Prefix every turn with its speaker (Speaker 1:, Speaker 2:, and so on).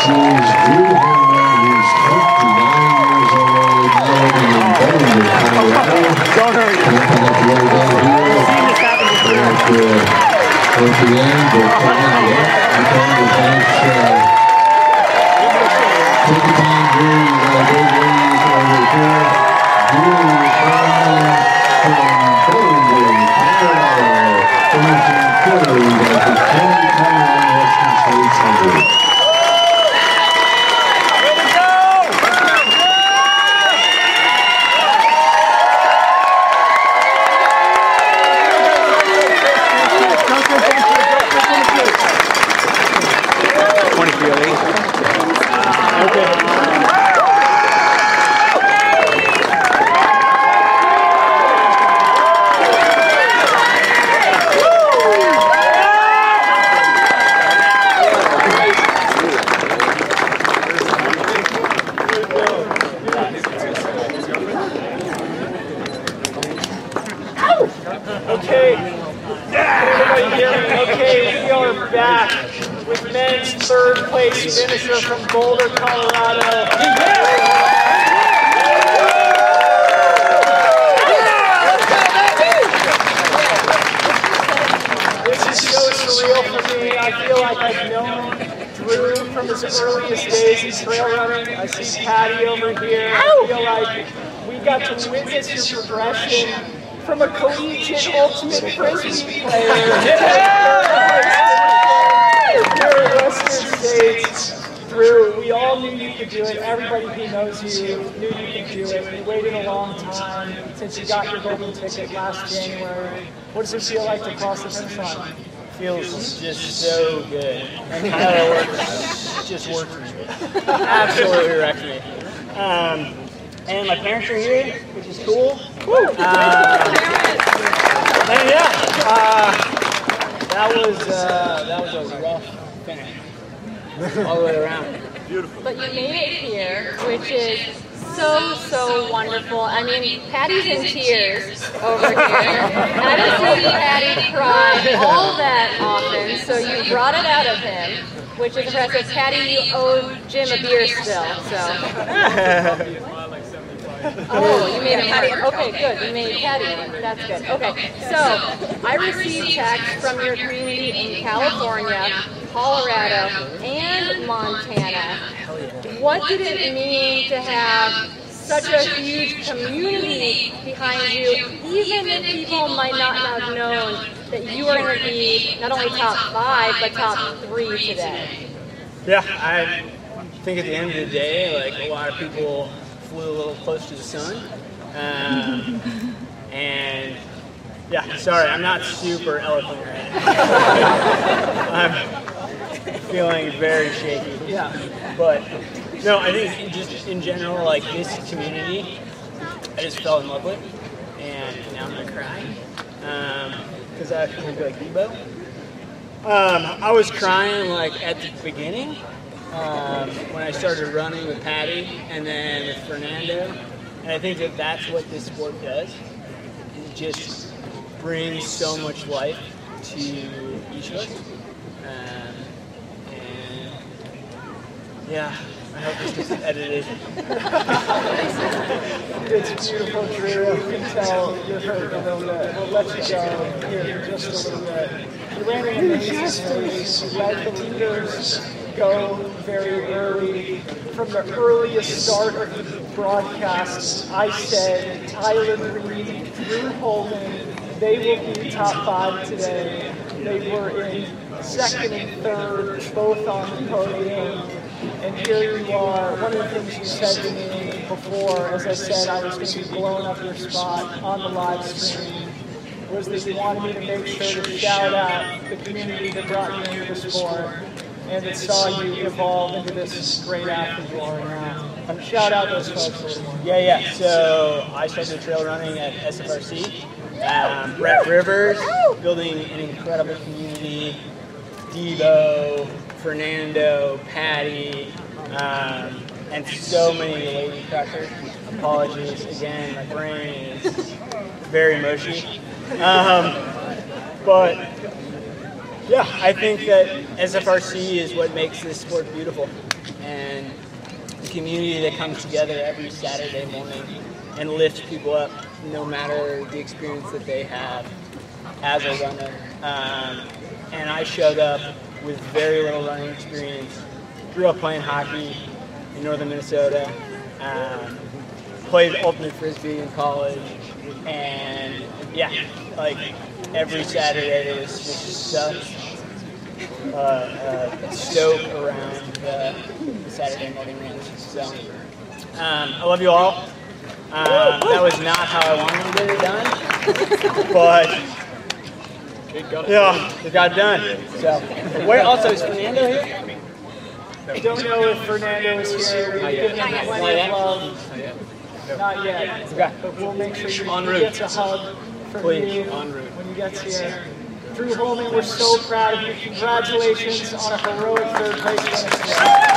Speaker 1: Drew who's 29 years old, now living in Boulder, Colorado.
Speaker 2: Don't hurry.
Speaker 1: Wrapping up way down here.
Speaker 2: Seen this happen before.
Speaker 1: At, uh, at the end, but coming up, I think the thanks, uh, take the time, Drew, you got a great ladies over here. Drew Holmen from Boulder, Colorado, finishing third at the 2021 Western States 100.
Speaker 2: Twenty-three oh eight.
Speaker 3: Okay. Everybody hear me? Okay, we are back with men's third place finisher from Boulder, Colorado. This is so surreal for me. I feel like I've known Drew from his earliest days in trail running. I see Patty over here. I feel like we got to witness your progression from a collegiate ultimate frisbee player here at Western States. Drew, we all knew you could do it. Everybody who knows you knew you could do it. You waited a long time since you got your golden ticket last January. What does it feel like to cross the finish line?
Speaker 4: feels just so good. And Tyler works, just works for me. Absolutely wrecked me. Um, and my parents are here, which is cool. And yeah, that was that was a rough finish all the way around. Beautiful.
Speaker 5: But you made it here, which is so, so wonderful. I mean, Patty's in tears over here. I don't see Patty cry all that often, so you brought it out of him, which is impressive. Patty, you owe Jim a beer still, so. Oh, you made a Patty. Okay, good. You made a Patty. That's good. Okay, so I received text from your community in California, Colorado, and Montana. What did it mean to have such a huge community behind you, even if people might not have known that you were going to be not only top five, but top three today?
Speaker 4: Yeah, I think at the end of the day, like a lot of people flew a little close to the sun. Um, and yeah, sorry, I'm not super eloquent right now. I'm feeling very shaky.
Speaker 3: Yeah.
Speaker 4: But no, I think just in general, like this community, I just fell in love with, and now I'm gonna cry because I feel like Debo. Um, I was crying like at the beginning um, when I started running with Patty and then with Fernando, and I think that that's what this sport does. It just brings so much life to each of us. Um, and yeah, I hope this gets edited.
Speaker 3: It's beautiful, Drew. You can tell you're hurt a little bit. We'll let you go here just a little bit. You ran an amazing race. You let the leaders go very early. From the earliest start of the broadcast, I said Tyler Reed, Drew Holmen, they will be top five today. They were in second and third, both on the podium. And here you are. One of the things you said to me before, as I said, I was going to be blowing up your spot on the live stream, was that you wanted me to make sure to shout out the community that brought you into the sport and that saw you evolve into this great athlete you are now. Um, shout out those folks.
Speaker 4: Yeah, yeah. So I started trail running at SFRC. Um, Brett Rivers, building an incredible community. Debo, Fernando, Patty, um, and so many lady crushers. Apologies again, my brain is very mushy. Um, but Yeah, I think that SFRC is what makes this sport beautiful, and the community that comes together every Saturday morning and lifts people up, no matter the experience that they have as a runner. Um, and I showed up with very little running experience. Grew up playing hockey in northern Minnesota. Um, played ultimate frisbee in college, and yeah, like every Saturday there was just such uh, uh, stoke around the Saturday morning runs. So um, I love you all. Um, that was not how I wanted to get it done, but yeah, it got done. So where also is Fernando here?
Speaker 3: I don't know if Fernando is here. We've given him plenty of. Not yet.
Speaker 4: Okay.
Speaker 3: But we'll make sure you
Speaker 4: En
Speaker 3: he
Speaker 4: route.
Speaker 3: gets a hug from
Speaker 4: Please.
Speaker 3: you when he gets here. Drew Holmen, we're so proud of you. Congratulations on a heroic third place finish. today.